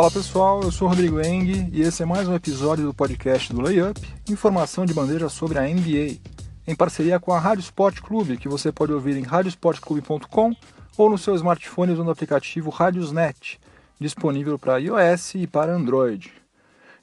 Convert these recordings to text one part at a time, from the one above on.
Fala pessoal, eu sou Rodrigo Eng e esse é mais um episódio do podcast do Layup, informação de bandeja sobre a NBA, em parceria com a Rádio Sport Clube, que você pode ouvir em radiosportclube.com ou no seu smartphone usando o aplicativo Radiosnet, disponível para iOS e para Android.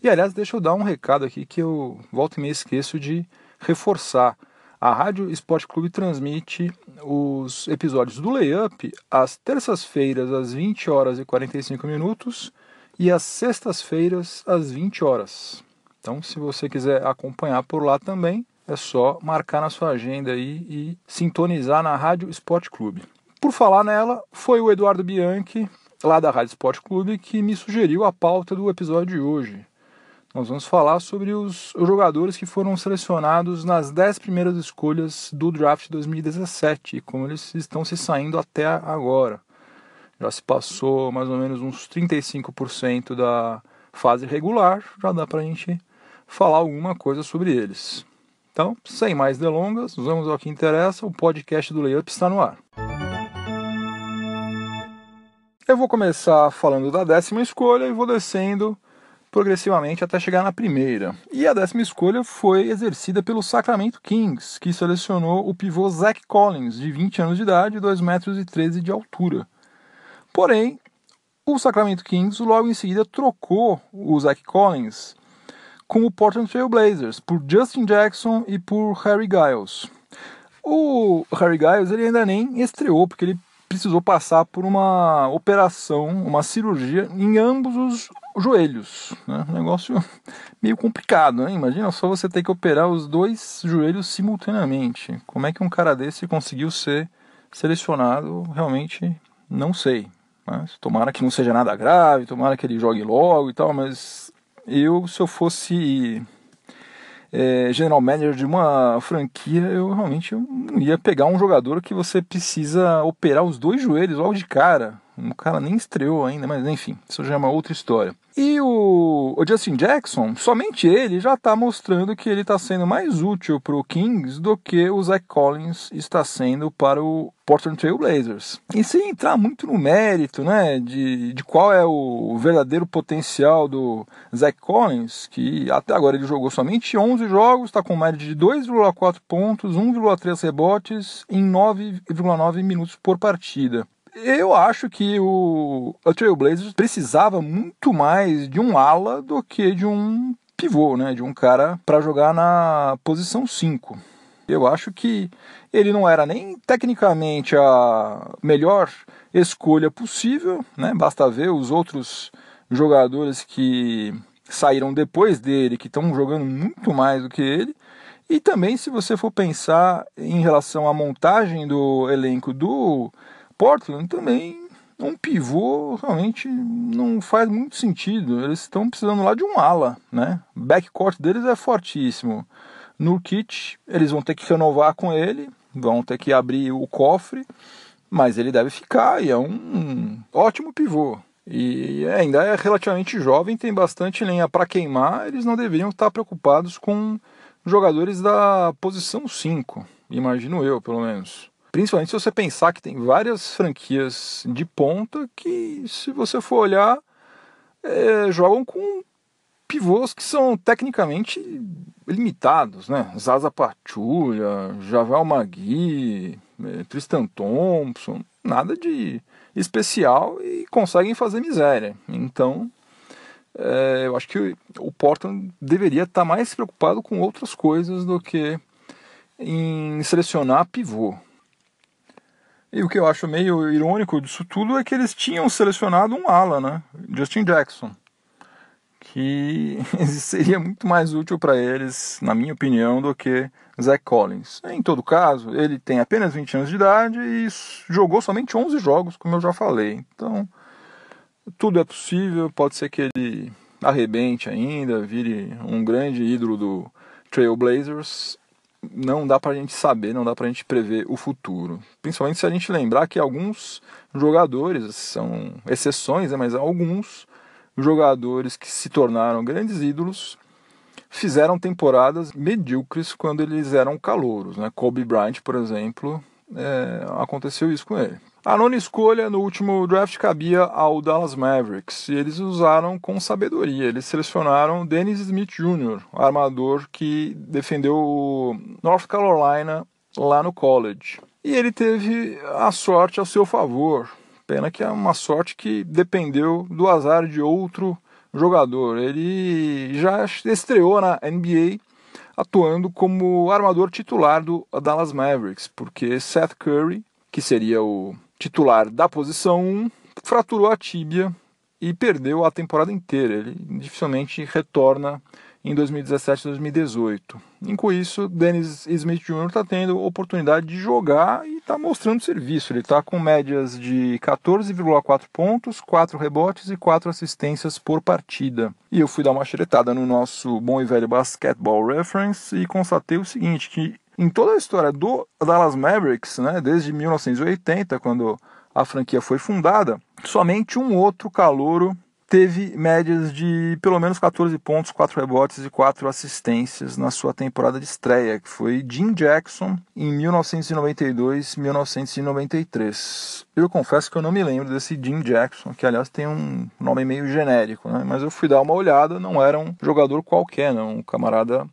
E aliás, deixa eu dar um recado aqui que eu volto e me esqueço de reforçar. A Rádio Esporte Clube transmite os episódios do Layup às terças-feiras às 20 horas e 45 minutos e às sextas-feiras às 20 horas. Então, se você quiser acompanhar por lá também, é só marcar na sua agenda aí e sintonizar na Rádio Esporte Clube. Por falar nela, foi o Eduardo Bianchi, lá da Rádio Esporte Clube, que me sugeriu a pauta do episódio de hoje nós vamos falar sobre os, jogadores que foram selecionados nas 10 primeiras escolhas do draft 2017 e como eles estão se saindo até agora. Já se passou mais ou menos uns 35% da fase regular, já dá para a gente falar alguma coisa sobre eles. Então, sem mais delongas, vamos ao que interessa, o podcast do Layup está no ar. Eu vou começar falando da décima escolha e vou descendo progressivamente até chegar na primeira. E a décima escolha foi exercida pelo Sacramento Kings, que selecionou o pivô Zach Collins, de 20 anos de idade e 2 metros 13 de altura. Porém, o Sacramento Kings logo em seguida trocou o Zach Collins com o Portland Trail Blazers por Justin Jackson e por Harry Giles. O Harry Giles ele ainda nem estreou porque ele precisou passar por uma operação, uma cirurgia em ambos os joelhos. Né? Negócio meio complicado, né? Imagina só você ter que operar os dois joelhos simultaneamente. Como é que um cara desse conseguiu ser selecionado? Realmente não sei. Né? Tomara que não seja nada grave, tomara que ele jogue logo e tal, mas eu, se eu fosse é, general manager de uma franquia, eu realmente não ia pegar um jogador que você precisa operar os dois joelhos logo de cara. O cara nem estreou ainda, mas enfim, isso já é uma outra história. E o, o Justin Jackson, somente ele já está mostrando que ele está sendo mais útil para o Kings do que o Zach Collins está sendo para o Portland Trail Blazers. E sem entrar muito no mérito né, de, de qual é o verdadeiro potencial do Zach Collins, que até agora ele jogou somente 11 jogos, está com média de 2,4 pontos, 1,3 rebotes em 9,9 minutos por partida. Eu acho que o, o Trailblazers precisava muito mais de um ala do que de um pivô, né? De um cara para jogar na posição 5. Eu acho que ele não era nem tecnicamente a melhor escolha possível, né? Basta ver os outros jogadores que saíram depois dele, que estão jogando muito mais do que ele. E também, se você for pensar em relação à montagem do elenco do Portland também um pivô realmente não faz muito sentido. Eles estão precisando lá de um ala, né? Backcourt deles é fortíssimo. No kit, eles vão ter que renovar com ele, vão ter que abrir o cofre, mas ele deve ficar e é um ótimo pivô. E ainda é relativamente jovem, tem bastante lenha para queimar, eles não deveriam estar preocupados com jogadores da posição 5, imagino eu, pelo menos. Principalmente se você pensar que tem várias franquias de ponta que, se você for olhar, é, jogam com pivôs que são tecnicamente limitados, né? Zaza Pachulia, Javal Magui, é, Tristan Thompson, nada de especial e conseguem fazer miséria. Então, é, eu acho que o Portland deveria estar mais preocupado com outras coisas do que em selecionar pivô. E o que eu acho meio irônico disso tudo é que eles tinham selecionado um ala, né? Justin Jackson. Que seria muito mais útil para eles, na minha opinião, do que Zach Collins. Em todo caso, ele tem apenas 20 anos de idade e jogou somente 11 jogos, como eu já falei. Então, tudo é possível. Pode ser que ele arrebente ainda, vire um grande ídolo do Trailblazers não dá para a gente saber, não dá para a gente prever o futuro. Principalmente se a gente lembrar que alguns jogadores, são exceções, né, mas alguns jogadores que se tornaram grandes ídolos fizeram temporadas medíocres quando eles eram calouros. Né? Kobe Bryant, por exemplo, é, aconteceu isso com ele. A nona escolha no último draft cabia ao Dallas Mavericks e eles usaram com sabedoria. Eles selecionaram Dennis Smith Jr., armador que defendeu North Carolina lá no college. E ele teve a sorte ao seu favor. Pena que é uma sorte que dependeu do azar de outro jogador. Ele já estreou na NBA atuando como armador titular do Dallas Mavericks, porque Seth Curry, que seria o titular da posição 1, fraturou a tíbia e perdeu a temporada inteira. Ele dificilmente retorna em 2017 e 2018. E com isso, Dennis Smith Jr. está tendo oportunidade de jogar e está mostrando serviço. Ele está com médias de 14,4 pontos, 4 rebotes e 4 assistências por partida. E eu fui dar uma xeretada no nosso bom e velho Basketball Reference e constatei o seguinte, que em toda a história do Dallas Mavericks, né, desde 1980, quando a franquia foi fundada, somente um outro calouro teve médias de pelo menos 14 pontos, 4 rebotes e 4 assistências na sua temporada de estreia, que foi Jim Jackson em 1992-1993. Eu confesso que eu não me lembro desse Jim Jackson, que aliás tem um nome meio genérico, né? mas eu fui dar uma olhada, não era um jogador qualquer, não, um camarada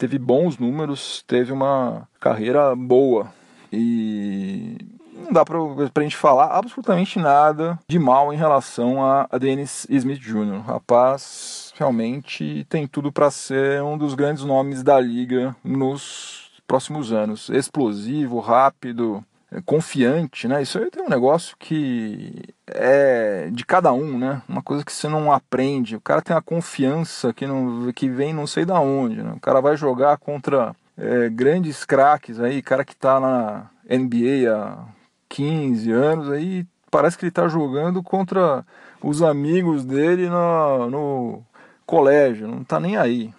teve bons números, teve uma carreira boa. E não dá pra, pra gente falar absolutamente nada de mal em relação a, a Dennis Smith Jr. Rapaz, realmente tem tudo para ser um dos grandes nomes da liga nos próximos anos. Explosivo, rápido, confiante, né? Isso aí tem um negócio que é de cada um, né? Uma coisa que você não aprende. O cara tem uma confiança que, não, que vem não sei da onde, né? O cara vai jogar contra é, grandes craques aí, cara que tá na NBA há 15 anos aí, parece que ele tá jogando contra os amigos dele no, no colégio, não tá nem aí.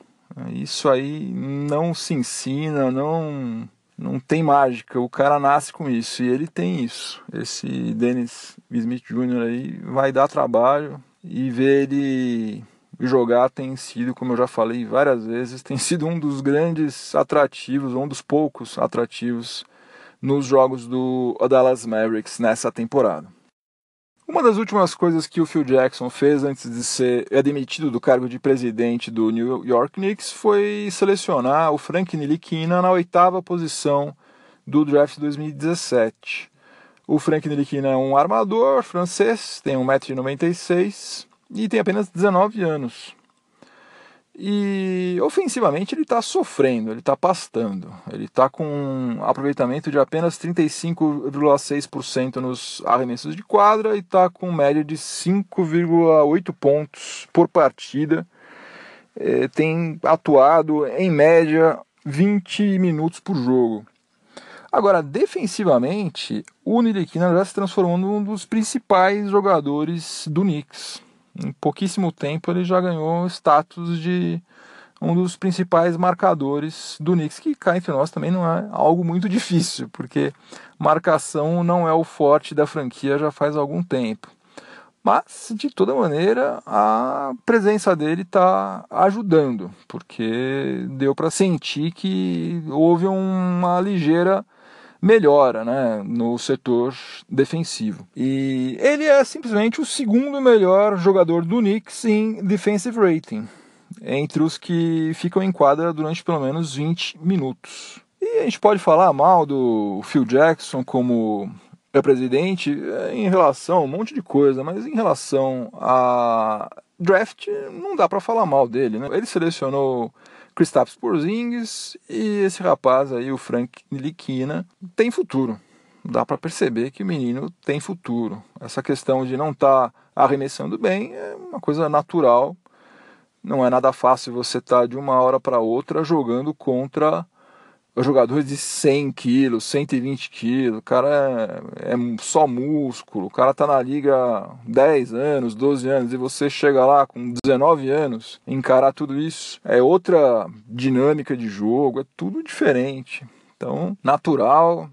Isso aí não se ensina, não não tem mágica, o cara nasce com isso e ele tem isso. Esse Dennis Smith Jr. aí vai dar trabalho e ver ele jogar tem sido, como eu já falei várias vezes, tem sido um dos grandes atrativos, um dos poucos atrativos nos jogos do Dallas Mavericks nessa temporada. Uma das últimas coisas que o Phil Jackson fez antes de ser demitido do cargo de presidente do New York Knicks foi selecionar o Frank Ntilikina na oitava posição do draft 2017. O Frank Ntilikina é um armador francês, tem 1,96m e tem apenas 19 anos. E ofensivamente ele está sofrendo, ele está pastando. Ele está com um aproveitamento de apenas 35,6% nos arremessos de quadra e está com média de 5,8 pontos por partida. É, tem atuado em média 20 minutos por jogo. Agora, defensivamente, o Niriquina já se transformou num dos principais jogadores do Knicks em pouquíssimo tempo ele já ganhou status de um dos principais marcadores do Knicks, que cá entre nós também não é algo muito difícil, porque marcação não é o forte da franquia já faz algum tempo. Mas, de toda maneira, a presença dele está ajudando, porque deu para sentir que houve uma ligeira melhora né, no setor defensivo. E ele é simplesmente o segundo melhor jogador do Knicks em defensive rating, entre os que ficam em quadra durante pelo menos 20 minutos. E a gente pode falar mal do Phil Jackson como é presidente é, em relação a um monte de coisa, mas em relação a draft não dá para falar mal dele. Né? Ele selecionou Kristaps Porzingis e esse rapaz aí, o Frank Ntilikina, tem futuro. Dá para perceber que o menino tem futuro. Essa questão de não estar tá arremessando bem é uma coisa natural. Não é nada fácil você estar tá de uma hora para outra jogando contra jogadores de 100 quilos, 120 quilos, o cara é, é, só músculo, o cara tá na liga há 10 anos, 12 anos, e você chega lá com 19 anos, encarar tudo isso, é outra dinâmica de jogo, é tudo diferente. Então, natural,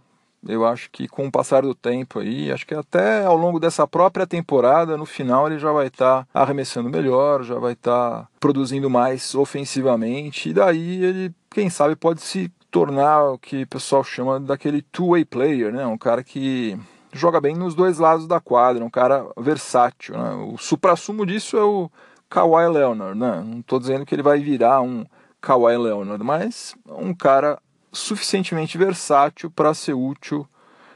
eu acho que com o passar do tempo aí, acho que até ao longo dessa própria temporada, no final ele já vai estar tá arremessando melhor, já vai estar tá produzindo mais ofensivamente, e daí ele, quem sabe, pode se tornar o que o pessoal chama daquele two-way player, né? Um cara que joga bem nos dois lados da quadra, um cara versátil. Né? O supra-sumo disso é o Kawhi Leonard. Né? Não estou dizendo que ele vai virar um Kawhi Leonard, mas um cara suficientemente versátil para ser útil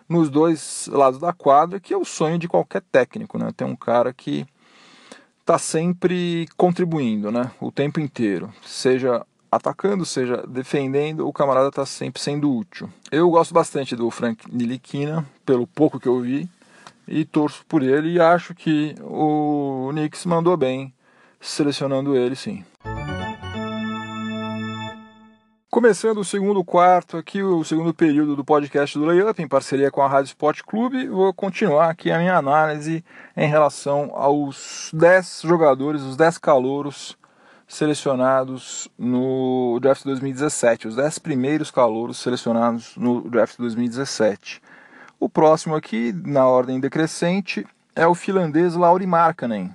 nos dois lados da quadra, que é o sonho de qualquer técnico. Né? Ter um cara que está sempre contribuindo né? o tempo inteiro, seja atacando, seja defendendo, o camarada está sempre sendo útil. Eu gosto bastante do Frank Nilikina, pelo pouco que eu vi, e torço por ele e acho que o Knicks mandou bem selecionando ele sim. Começando o segundo quarto aqui, o segundo período do podcast do Layup, em parceria com a Rádio Sport Clube, vou continuar aqui a minha análise em relação aos 10 jogadores, os 10 calouros selecionados no draft 2017, os 10 primeiros calouros selecionados no draft 2017. O próximo aqui, na ordem decrescente, é o finlandês Lauri Markkanen,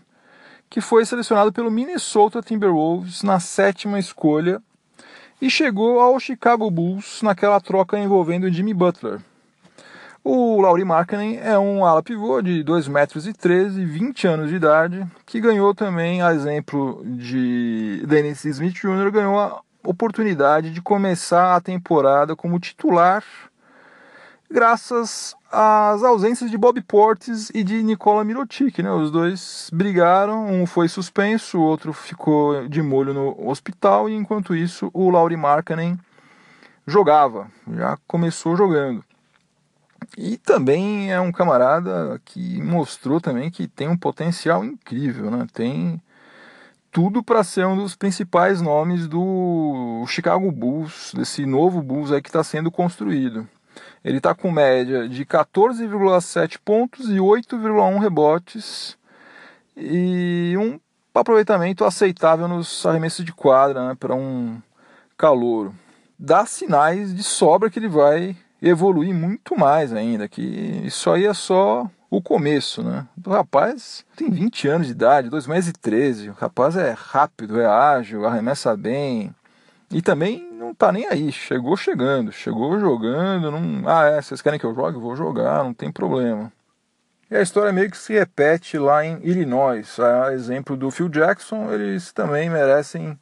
que foi selecionado pelo Minnesota Timberwolves na sétima escolha e chegou ao Chicago Bulls naquela troca envolvendo Jimmy Butler. O Lauri Markkanen é um ala pivô de 2 metros e 13, 20 anos de idade, que ganhou também, a exemplo de Dennis Smith Jr., ganhou a oportunidade de começar a temporada como titular graças às ausências de Bob Portes e de Nicola Mirotic. Né? Os dois brigaram, um foi suspenso, o outro ficou de molho no hospital, e enquanto isso o Lauri Markkanen jogava, já começou jogando. E também é um camarada que mostrou também que tem um potencial incrível, né? Tem tudo para ser um dos principais nomes do Chicago Bulls, desse novo Bulls aí que está sendo construído. Ele está com média de 14,7 pontos e 8,1 rebotes e um aproveitamento aceitável nos arremessos de quadra né, para um calouro. Dá sinais de sobra que ele vai evoluir muito mais ainda, que isso aí é só o começo, né? O rapaz tem 20 anos de idade, 2 meses e 13, o rapaz é rápido, é ágil, arremessa bem, e também não tá nem aí, chegou chegando, chegou jogando, não... ah é, vocês querem que eu jogue? Vou jogar, não tem problema. E a história meio que se repete lá em Illinois, a exemplo do Phil Jackson, eles também merecem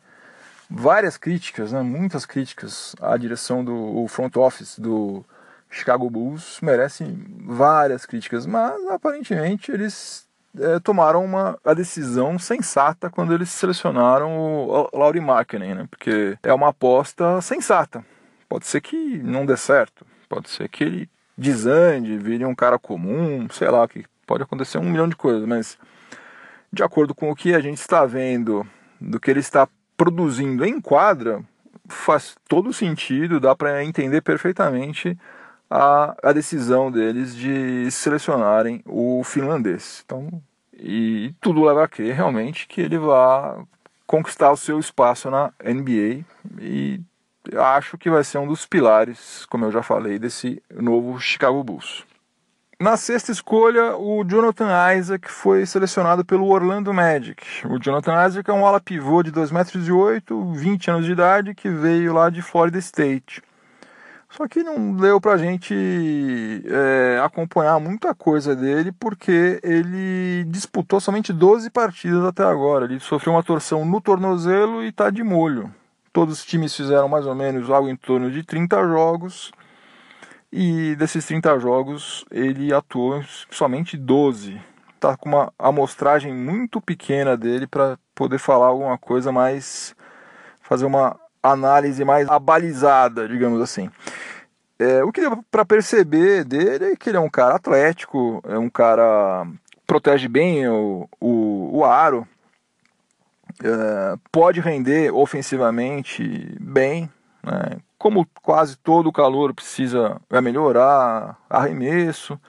várias críticas, né, muitas críticas à direção do front office do Chicago Bulls, merecem várias críticas, mas aparentemente eles é, tomaram uma, a decisão sensata quando eles selecionaram o, o Laurie Markkinen, né, porque é uma aposta sensata. Pode ser que não dê certo, pode ser que ele desande, vire um cara comum, sei lá, que pode acontecer um milhão de coisas, mas de acordo com o que a gente está vendo, do que ele está produzindo em quadra faz todo sentido, dá para entender perfeitamente a, a decisão deles de selecionarem o finlandês. Então, e tudo leva a crer realmente que ele vá conquistar o seu espaço na NBA e acho que vai ser um dos pilares, como eu já falei, desse novo Chicago Bulls. Na sexta escolha, o Jonathan Isaac foi selecionado pelo Orlando Magic. O Jonathan Isaac é um ala pivô de 2,8 metros, 20 anos de idade, que veio lá de Florida State. Só que não deu pra gente é, acompanhar muita coisa dele, porque ele disputou somente 12 partidas até agora. Ele sofreu uma torção no tornozelo e tá de molho. Todos os times fizeram mais ou menos algo em torno de 30 jogos e desses 30 jogos ele atuou somente 12. Tá com uma amostragem muito pequena dele para poder falar alguma coisa mais fazer uma análise mais abalizada, digamos assim. É, o que deu para perceber dele é que ele é um cara atlético, é um cara protege bem o, o, o aro, é, pode render ofensivamente bem, né? Como quase todo calor precisa é melhorar arremesso.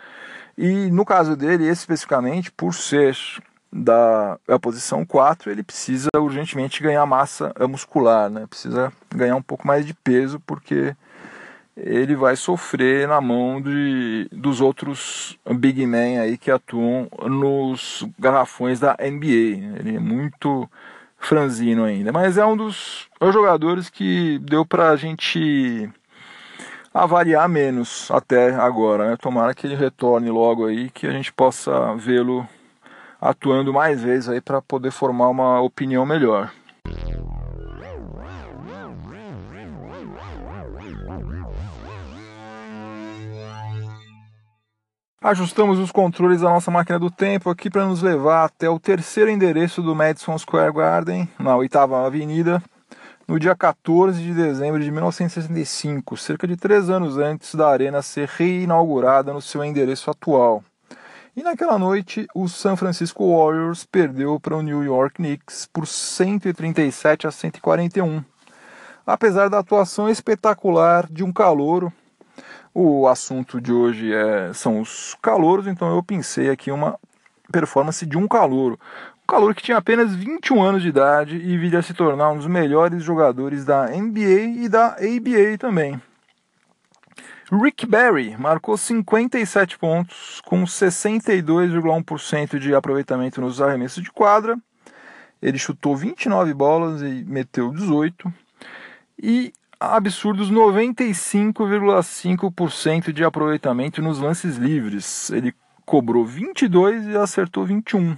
E no caso dele, especificamente, por ser da a posição 4, ele precisa urgentemente ganhar massa muscular, né? precisa ganhar um pouco mais de peso, porque ele vai sofrer na mão de, dos outros big men aí que atuam nos garrafões da NBA. Ele é muito franzino ainda. Mas é um dos jogadores que deu para a gente a variar menos até agora. Né? Tomara que ele retorne logo aí, que a gente possa vê-lo atuando mais vezes aí para poder formar uma opinião melhor. Ajustamos os controles da nossa máquina do tempo aqui para nos levar até o terceiro endereço do Madison Square Garden, na oitava avenida, no dia 14 de dezembro de 1965, cerca de três anos antes da arena ser reinaugurada no seu endereço atual. E naquela noite, o San Francisco Warriors perdeu para o New York Knicks por 137 a 141. Apesar da atuação espetacular de um calouro, o assunto de hoje é, são os calouros, então eu pensei aqui uma performance de um calouro. Um calouro que tinha apenas 21 anos de idade e viria a se tornar um dos melhores jogadores da NBA e da ABA também. Rick Barry marcou 57 pontos com 62,1% de aproveitamento nos arremessos de quadra. Ele chutou 29 bolas e meteu 18. E absurdos 95,5% de aproveitamento nos lances livres. Ele cobrou 22 e acertou 21.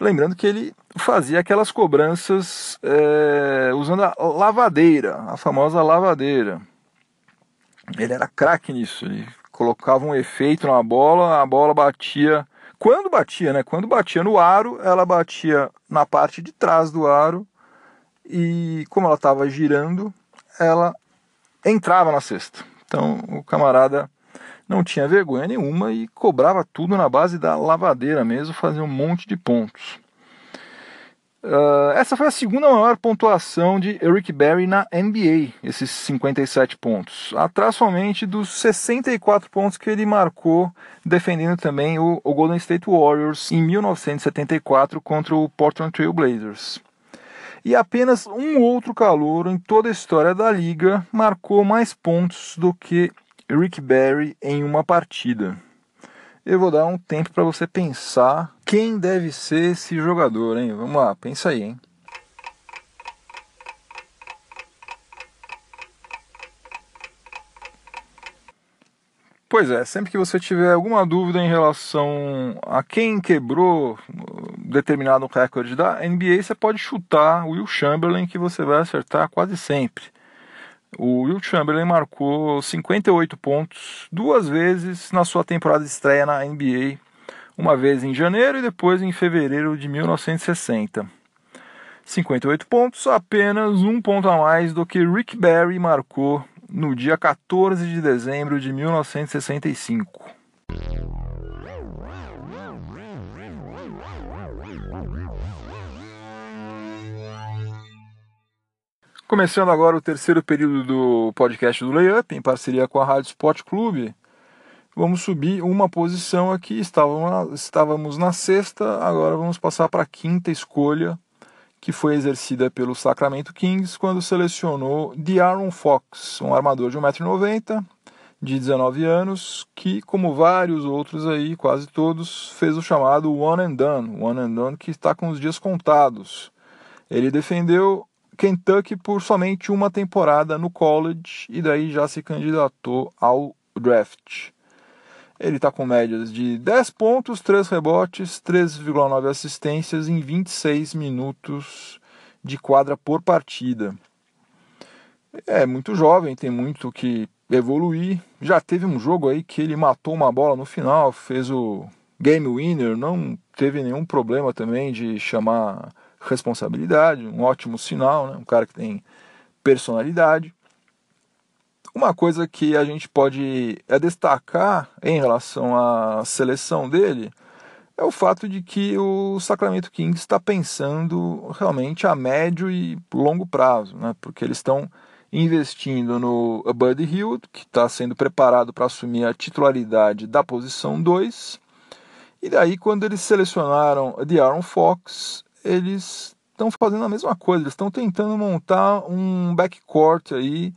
Lembrando que ele fazia aquelas cobranças é, usando a lavadeira, a famosa lavadeira. Ele era craque nisso. Ele colocava um efeito na bola, a bola batia. Quando batia, né? Quando batia no aro, ela batia na parte de trás do aro e como ela estava girando, ela entrava na cesta. Então o camarada não tinha vergonha nenhuma e cobrava tudo na base da lavadeira mesmo, fazia um monte de pontos. Uh, essa foi a segunda maior pontuação de Eric Berry na NBA, esses 57 pontos, atrás somente dos 64 pontos que ele marcou defendendo também o, o Golden State Warriors em 1974 contra o Portland Trail Blazers e apenas um outro calouro em toda a história da liga marcou mais pontos do que Rick Barry em uma partida. Eu vou dar um tempo para você pensar quem deve ser esse jogador, hein? Vamos lá, pensa aí, hein? Pois é, sempre que você tiver alguma dúvida em relação a quem quebrou determinado recorde da NBA, você pode chutar o Will Chamberlain que você vai acertar quase sempre. O Will Chamberlain marcou 58 pontos duas vezes na sua temporada de estreia na NBA, uma vez em janeiro e depois em fevereiro de 1960. 58 pontos, apenas um ponto a mais do que Rick Barry marcou no dia 14 de dezembro de 1965. Começando agora o terceiro período do podcast do Layup, em parceria com a Rádio Sport Clube. Vamos subir uma posição aqui. Estávamos, estávamos na sexta, agora vamos passar para a quinta escolha que foi exercida pelo Sacramento Kings quando selecionou De'Aaron Fox, um armador de 1,90m, de 19 anos, que, como vários outros aí, quase todos, fez o chamado one and done, one and done que está com os dias contados. Ele defendeu Kentucky por somente uma temporada no college e daí já se candidatou ao draft. Ele está com médias de 10 pontos, 3 rebotes, 3,9 assistências em 26 minutos de quadra por partida. É muito jovem, tem muito que evoluir. Já teve um jogo aí que ele matou uma bola no final, fez o game winner, não teve nenhum problema também de chamar responsabilidade, um ótimo sinal, né? um cara que tem personalidade. Uma coisa que a gente pode é destacar em relação à seleção dele é o fato de que o Sacramento Kings está pensando realmente a médio e longo prazo, né? porque eles estão investindo no Buddy Hill, que está sendo preparado para assumir a titularidade da posição 2. E daí, quando eles selecionaram de Aaron Fox, eles estão fazendo a mesma coisa, eles estão tentando montar um backcourt aí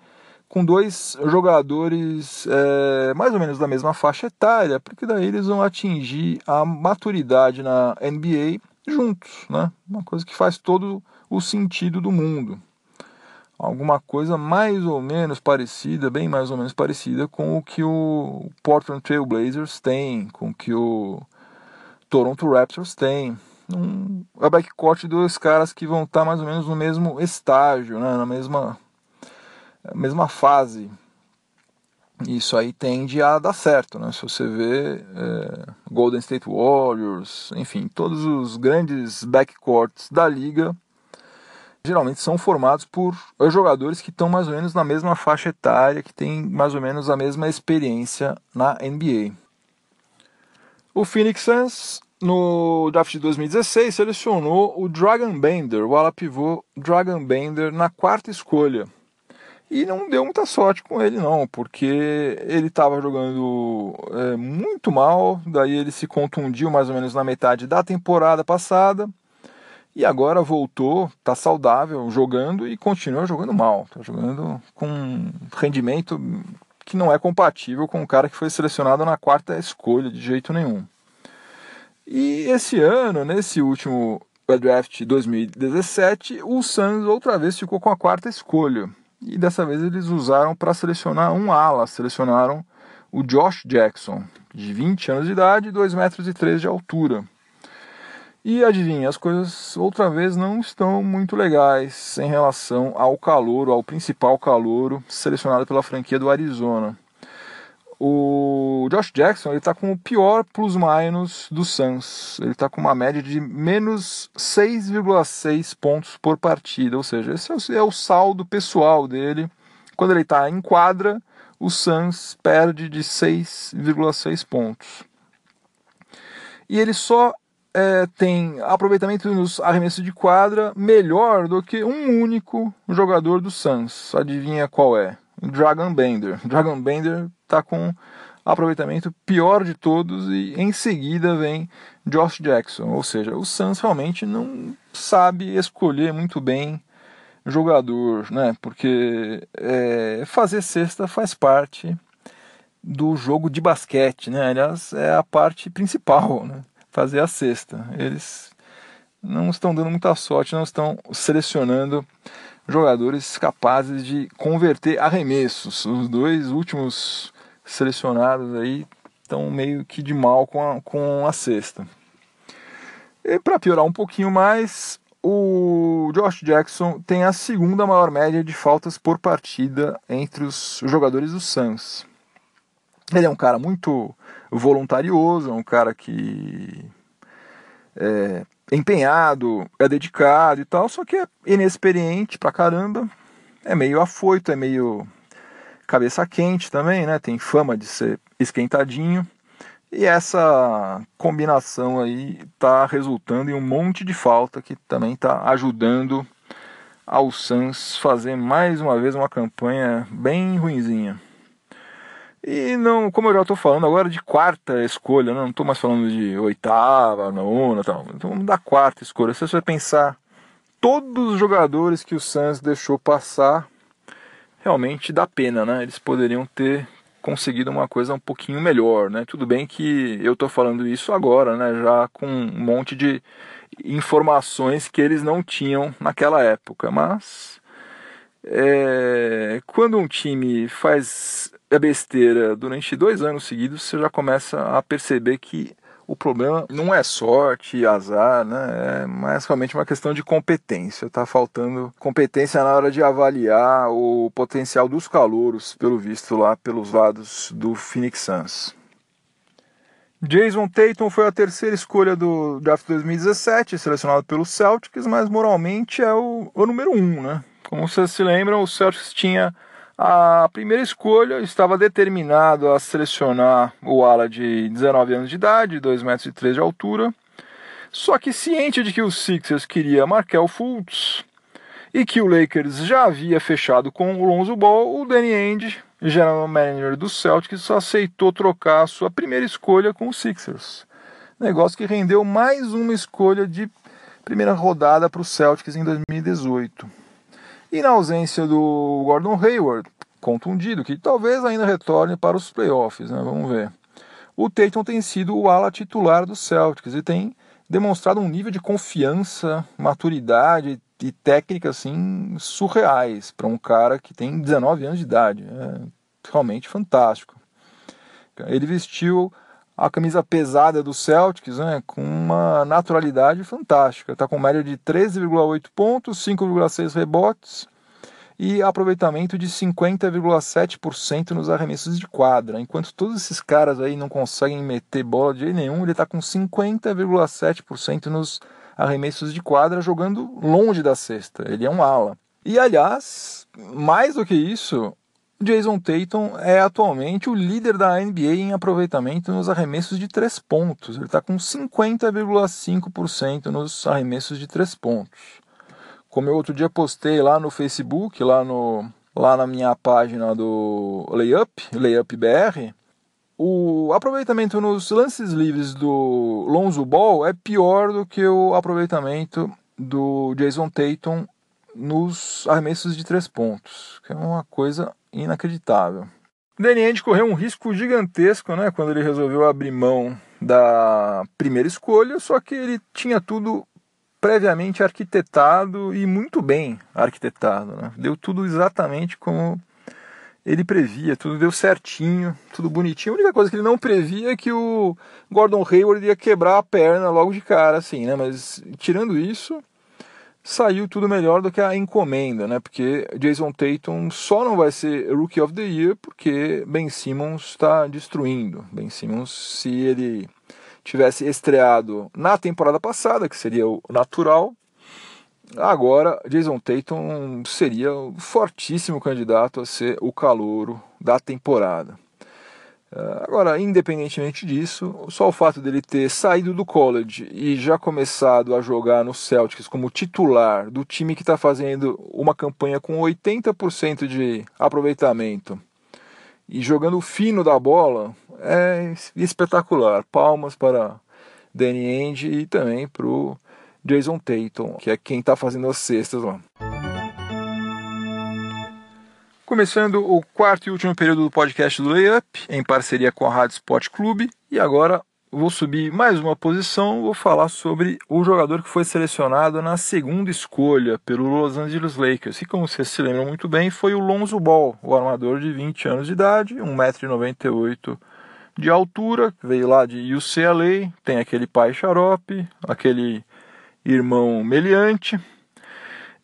com dois jogadores é, mais ou menos da mesma faixa etária, porque daí eles vão atingir a maturidade na NBA juntos, né? Uma coisa que faz todo o sentido do mundo. alguma coisa mais ou menos parecida, bem mais ou menos parecida com o que o Portland Trail Blazers tem, com o que o Toronto Raptors tem. Um, a backcourt de dois caras que vão estar mais ou menos no mesmo estágio, né, na mesma, mesma fase. Isso aí tende a dar certo, né? Se você vê é, Golden State Warriors, enfim, todos os grandes backcourts da liga geralmente são formados por jogadores que estão mais ou menos na mesma faixa etária, que têm mais ou menos a mesma experiência na NBA. O Phoenix Suns, no draft de 2016, selecionou o Dragon Bender, o ala pivô Dragon Bender, na quarta escolha. E não deu muita sorte com ele, não, porque ele estava jogando é, muito mal, daí ele se contundiu mais ou menos na metade da temporada passada e agora voltou, está saudável, jogando e continua jogando mal. Está jogando com rendimento que não é compatível com o cara que foi selecionado na quarta escolha, de jeito nenhum. E esse ano, nesse último draft 2017, o Suns outra vez ficou com a quarta escolha. E dessa vez eles usaram para selecionar um ala, selecionaram o Josh Jackson, de 20 anos de idade e 2 metros e 3 de altura. E adivinha, as coisas outra vez não estão muito legais em relação ao calor, ao principal calor selecionado pela franquia do Arizona. O Josh Jackson está com o pior plus-minus do Suns. Ele está com uma média de menos 6,6 pontos por partida, ou seja, esse é o é saldo pessoal dele. Quando ele está em quadra, o Suns perde de 6,6 pontos. E ele só é, tem aproveitamento nos arremessos de quadra melhor do que um único jogador do Suns. Adivinha qual é? Dragon Bender. Dragon Bender está com aproveitamento pior de todos e em seguida vem Josh Jackson. Ou seja, o Suns realmente não sabe escolher muito bem jogador, né? Porque é, fazer cesta faz parte do jogo de basquete, né? Aliás, é a parte principal, né? fazer a cesta. Eles não estão dando muita sorte, não estão selecionando jogadores capazes de converter arremessos. Os dois últimos selecionados aí estão meio que de mal com a, com a cesta. E para piorar um pouquinho mais, o Josh Jackson tem a segunda maior média de faltas por partida entre os jogadores do Suns. Ele é um cara muito voluntarioso, é um cara que é empenhado, é dedicado e tal, só que é inexperiente pra caramba, é meio afoito, é meio cabeça quente também, né? Tem fama de ser esquentadinho. E essa combinação aí tá resultando em um monte de falta que também tá ajudando ao Suns fazer mais uma vez uma campanha bem ruinzinha. E não, como eu já estou falando agora de quarta escolha, né? não estou mais falando de oitava, nona, tal. Então da quarta escolha. Se você pensar todos os jogadores que o Suns deixou passar, realmente dá pena, né? Eles poderiam ter conseguido uma coisa um pouquinho melhor, né? Tudo bem que eu estou falando isso agora, né? Já com um monte de informações que eles não tinham naquela época, mas é, quando um time faz a besteira durante dois anos seguidos, você já começa a perceber que o problema não é sorte azar, né? É mais realmente uma questão de competência. Está faltando competência na hora de avaliar o potencial dos calouros, pelo visto lá pelos lados do Phoenix Suns. Jason Tatum foi a terceira escolha do draft 2017, selecionado pelo Celtics, mas moralmente é o, o número um, né? Como vocês se lembram, o Celtics tinha a primeira escolha, estava determinado a selecionar o ala de 19 anos de idade, 2 metros e 3 de altura. Só que ciente de que o Sixers queria Markel Fultz e que o Lakers já havia fechado com o Lonzo Ball, o Danny Ainge, general manager do Celtics, aceitou trocar sua primeira escolha com o Sixers. Negócio que rendeu mais uma escolha de primeira rodada para o Celtics em 2018. E na ausência do Gordon Hayward, contundido, que talvez ainda retorne para os playoffs, né? vamos ver. O Tatum tem sido o ala titular do Celtics e tem demonstrado um nível de confiança, maturidade, e técnica assim surreais para um cara que tem 19 anos de idade. É realmente fantástico. Ele vestiu a camisa pesada do Celtics né, com uma naturalidade fantástica. Está com média de 13,8 pontos, 5,6 rebotes e aproveitamento de 50,7% nos arremessos de quadra. Enquanto todos esses caras aí não conseguem meter bola de jeito nenhum, ele está com 50,7% nos arremessos de quadra jogando longe da cesta. Ele é um ala. E aliás, mais do que isso, Jason Tatum é atualmente o líder da NBA em aproveitamento nos arremessos de três pontos. Ele está com 50,5% nos arremessos de três pontos. Como eu outro dia postei lá no Facebook, lá, no, lá na minha página do Layup, Layup BR, o aproveitamento nos lances livres do Lonzo Ball é pior do que o aproveitamento do Jason Tatum nos arremessos de três pontos, que é uma coisa inacreditável. Ainge correu um risco gigantesco né, quando ele resolveu abrir mão da primeira escolha, só que ele tinha tudo previamente arquitetado e muito bem arquitetado. Né? Deu tudo exatamente como ele previa, tudo deu certinho, tudo bonitinho. A única coisa que ele não previa é que o Gordon Hayward ia quebrar a perna logo de cara, assim, né? Mas tirando isso, saiu tudo melhor do que a encomenda, né? Porque Jason Tatum só não vai ser Rookie of the Year porque Ben Simmons está destruindo. Ben Simmons, se ele tivesse estreado na temporada passada, que seria o natural, agora Jason Tatum seria o fortíssimo candidato a ser o calouro da temporada. Ah, agora, independentemente disso, só o fato dele ter saído do college e já começado a jogar no Celtics como titular do time que está fazendo uma campanha com 80% de aproveitamento e jogando fino da bola é espetacular. Palmas para Danny Ainge e também para o Jason Tatum, que é quem está fazendo as cestas lá. Começando o quarto e último período do podcast do Layup, em parceria com a Rádio Sport Clube. E agora vou subir mais uma posição, vou falar sobre o jogador que foi selecionado na segunda escolha pelo Los Angeles Lakers. E como vocês se lembram muito bem, foi o Lonzo Ball, o armador de 20 anos de idade, 1,98m de altura, veio lá de UCLA, tem aquele pai xarope, aquele irmão meliante,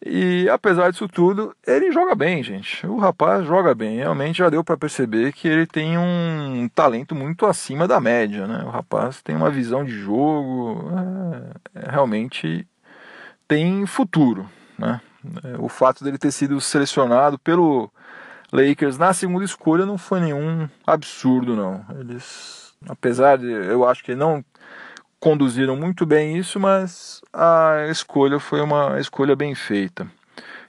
e apesar disso tudo, ele joga bem, gente. O rapaz joga bem. Realmente já deu para perceber que ele tem um talento muito acima da média, né? O rapaz tem uma visão de jogo, é, é, realmente tem futuro, né? É, o fato dele ter sido selecionado pelo Lakers na segunda escolha não foi nenhum absurdo, não. Eles, apesar de eu acho que não conduziram muito bem isso, mas a escolha foi uma escolha bem feita.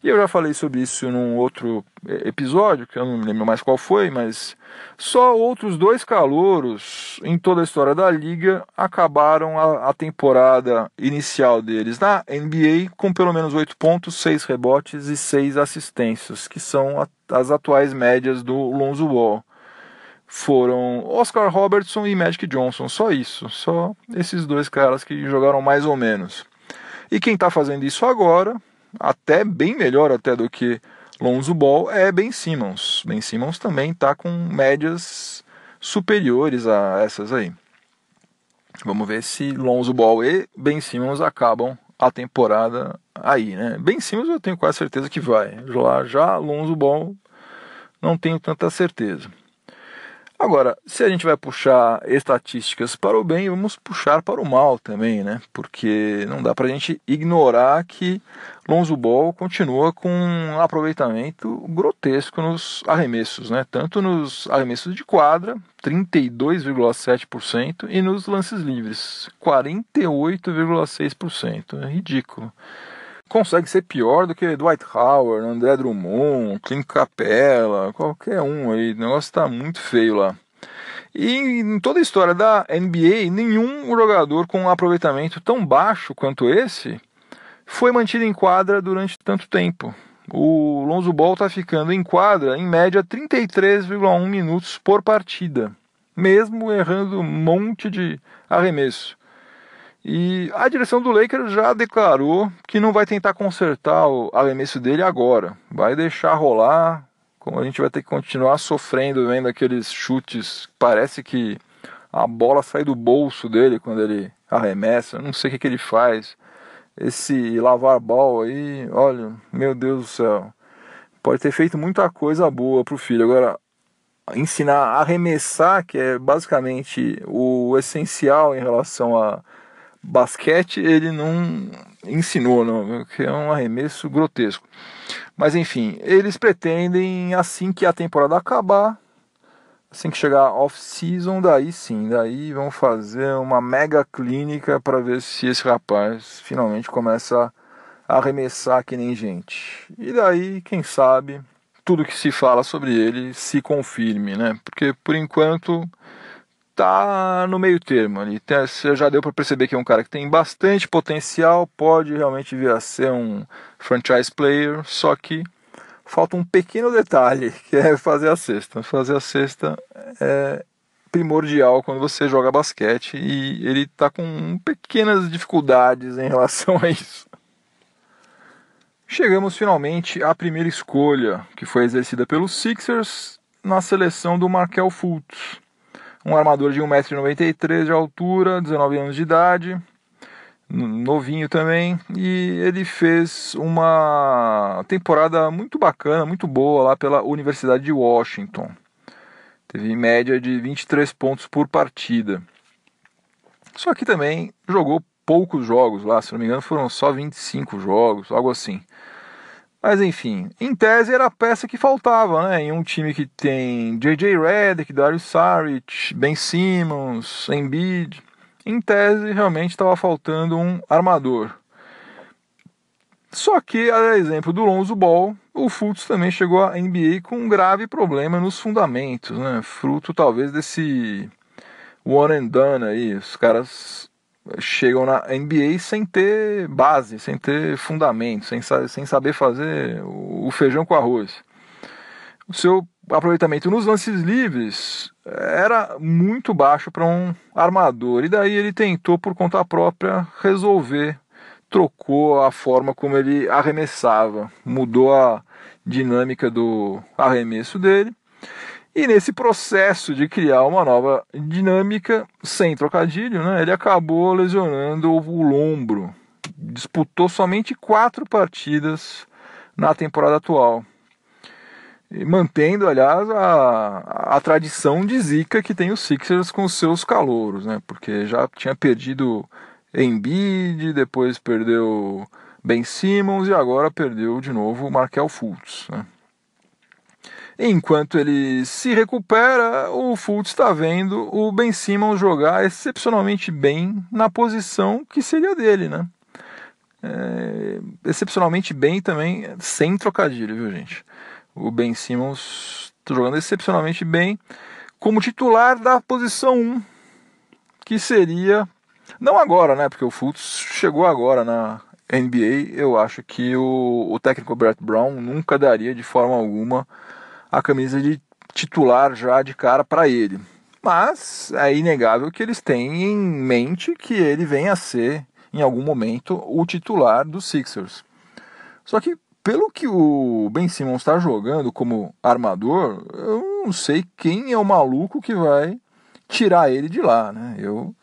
E eu já falei sobre isso num outro episódio, que eu não me lembro mais qual foi, mas só outros dois calouros em toda a história da liga acabaram a, a temporada inicial deles na NBA com pelo menos 8 pontos, 6 rebotes e 6 assistências, que são a, as atuais médias do Lonzo Ball foram Oscar Robertson e Magic Johnson, só isso, só esses dois caras que jogaram mais ou menos. E quem está fazendo isso agora, até bem melhor até do que Lonzo Ball, é Ben Simmons. Ben Simmons também está com médias superiores a essas aí. Vamos ver se Lonzo Ball e Ben Simmons acabam a temporada aí, né? Ben Simmons eu tenho quase certeza que vai. Já, já Lonzo Ball não tenho tanta certeza. Agora, se a gente vai puxar estatísticas para o bem, vamos puxar para o mal também, né? Porque não dá para a gente ignorar que Lonzo Ball continua com um aproveitamento grotesco nos arremessos, né? Tanto nos arremessos de quadra, 32,7%, e nos lances livres, 48,6%. É ridículo consegue ser pior do que Dwight Howard, André Drummond, Clint Capella, qualquer um aí. O negócio está muito feio lá. E em toda a história da NBA, nenhum jogador com um aproveitamento tão baixo quanto esse foi mantido em quadra durante tanto tempo. O Lonzo Ball está ficando em quadra em média 33,1 minutos por partida, mesmo errando um monte de arremesso. E a direção do Lakers já declarou que não vai tentar consertar o arremesso dele agora. Vai deixar rolar. Como a gente vai ter que continuar sofrendo vendo aqueles chutes. Parece que a bola sai do bolso dele quando ele arremessa. Não sei o que, que ele faz. Esse lavar bola aí, olha, meu Deus do céu. Pode ter feito muita coisa boa pro filho. Agora, ensinar a arremessar, que é basicamente o essencial em relação a basquete ele não ensinou, não, que é um arremesso grotesco. Mas enfim, eles pretendem assim que a temporada acabar, assim que chegar off-season, daí sim, daí vão fazer uma mega clínica para ver se esse rapaz finalmente começa a arremessar que nem gente. E daí, quem sabe, tudo que se fala sobre ele se confirme, né? Porque por enquanto tá no meio termo ali. Você já deu para perceber que é um cara que tem bastante potencial, pode realmente vir a ser um franchise player, só que falta um pequeno detalhe, que é fazer a cesta. Fazer a cesta é primordial quando você joga basquete e ele está com pequenas dificuldades em relação a isso. Chegamos finalmente à primeira escolha, que foi exercida pelos Sixers na seleção do Markel Fultz um armador de 1,93m de altura, 19 anos de idade, novinho também, e ele fez uma temporada muito bacana, muito boa lá pela Universidade de Washington. Teve média de 23 pontos por partida. Só que também jogou poucos jogos lá, se não me engano foram só 25 jogos, algo assim. Mas enfim, em tese era a peça que faltava, né? Em um time que tem J.J. Redick, Darius Saric, Ben Simmons, Embiid. Em tese, realmente estava faltando um armador. Só que, a exemplo do Lonzo Ball, o Fultz também chegou à NBA com um grave problema nos fundamentos, né? Fruto talvez desse one and done aí. Os caras chegam na NBA sem ter base, sem ter fundamento, sem, sem saber fazer o feijão com arroz. O seu aproveitamento nos lances livres era muito baixo para um armador, e daí ele tentou, por conta própria, resolver. Trocou a forma como ele arremessava, mudou a dinâmica do arremesso dele e nesse processo de criar uma nova dinâmica, sem trocadilho, né, ele acabou lesionando o lombro. Disputou somente quatro partidas na temporada atual. E mantendo, aliás, a, a tradição de zica que tem os Sixers com seus calouros, né? Porque já tinha perdido Embiid, depois perdeu Ben Simmons e agora perdeu de novo o Markel Fultz, né? Enquanto ele se recupera, o Fultz está vendo o Ben Simmons jogar excepcionalmente bem na posição que seria dele, né? É, excepcionalmente bem também, sem trocadilho, viu gente? O Ben Simmons jogando excepcionalmente bem como titular da posição 1, que seria. Não agora, né? Porque o Fultz chegou agora na NBA. Eu acho que o, o técnico Brett Brown nunca daria de forma alguma a camisa de titular já de cara para ele. Mas é inegável que eles têm em mente que ele venha a ser, em algum momento, o titular dos Sixers. Só que, pelo que o Ben Simmons está jogando como armador, eu não sei quem é o maluco que vai tirar ele de lá. Né? Eu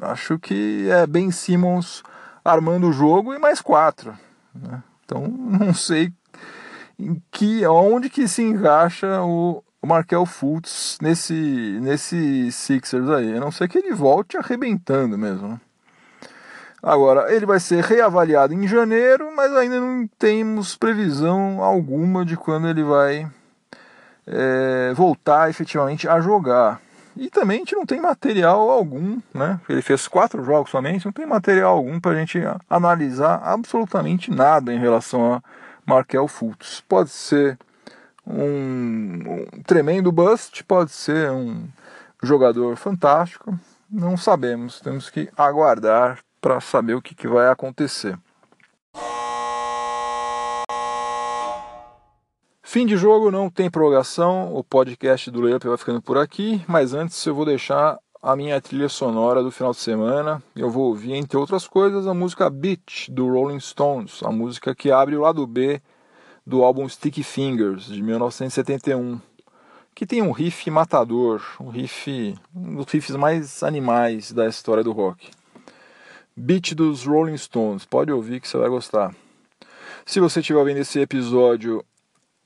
acho que é Ben Simmons armando o jogo e mais quatro. Né? Então, não sei em que onde que se encaixa o, Markel Fultz nesse nesse Sixers aí. A não ser que ele volte arrebentando mesmo. Né? Agora, ele vai ser reavaliado em janeiro, mas ainda não temos previsão alguma de quando ele vai é, voltar efetivamente a jogar. E também a gente não tem material algum, né? Ele fez quatro jogos somente, não tem material algum para a gente analisar absolutamente nada em relação a Markel Fultz. Pode ser um, um tremendo bust, pode ser um jogador fantástico, não sabemos, temos que aguardar para saber o que, que vai acontecer. Fim de jogo, não tem prorrogação. O podcast do Layup vai ficando por aqui. Mas antes eu vou deixar a minha trilha sonora do final de semana. Eu vou ouvir, entre outras coisas, a música Beach do Rolling Stones, a música que abre o lado B do álbum Sticky Fingers de 1971, que tem um riff matador, um riff, um dos riffs mais animais da história do rock. Beat dos Rolling Stones, pode ouvir que você vai gostar. Se você estiver ouvindo esse episódio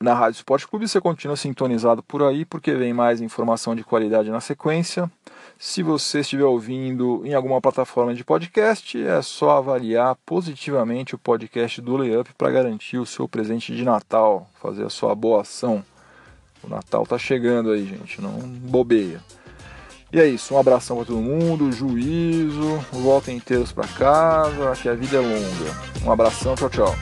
na Rádio Esporte Clube, você continua sintonizado por aí, porque vem mais informação de qualidade na sequência. Se você estiver ouvindo em alguma plataforma de podcast, é só avaliar positivamente o podcast do Layup para garantir o seu presente de Natal, fazer a sua boa ação. O Natal tá chegando aí, gente, não bobeia. E é isso, um abração para todo mundo, juízo, voltem inteiros para casa, que a vida é longa. Um abração, tchau, tchau.